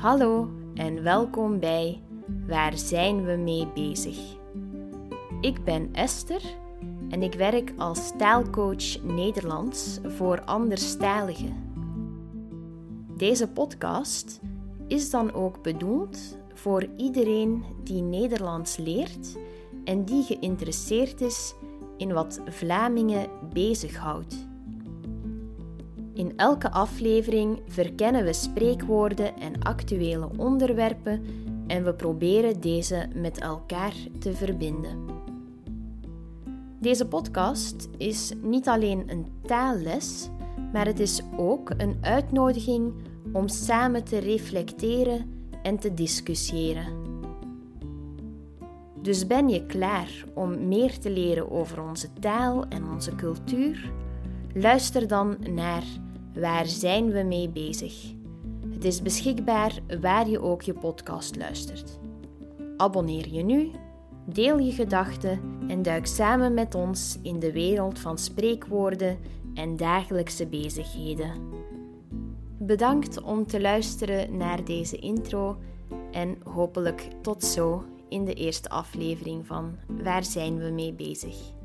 Hallo en welkom bij Waar zijn we mee bezig? Ik ben Esther en ik werk als stijlcoach Nederlands voor anderstijligen. Deze podcast is dan ook bedoeld voor iedereen die Nederlands leert en die geïnteresseerd is in wat Vlamingen bezighoudt. In elke aflevering verkennen we spreekwoorden en actuele onderwerpen en we proberen deze met elkaar te verbinden. Deze podcast is niet alleen een taalles, maar het is ook een uitnodiging om samen te reflecteren en te discussiëren. Dus ben je klaar om meer te leren over onze taal en onze cultuur? Luister dan naar Waar zijn we mee bezig? Het is beschikbaar waar je ook je podcast luistert. Abonneer je nu, deel je gedachten en duik samen met ons in de wereld van spreekwoorden en dagelijkse bezigheden. Bedankt om te luisteren naar deze intro en hopelijk tot zo in de eerste aflevering van Waar zijn we mee bezig?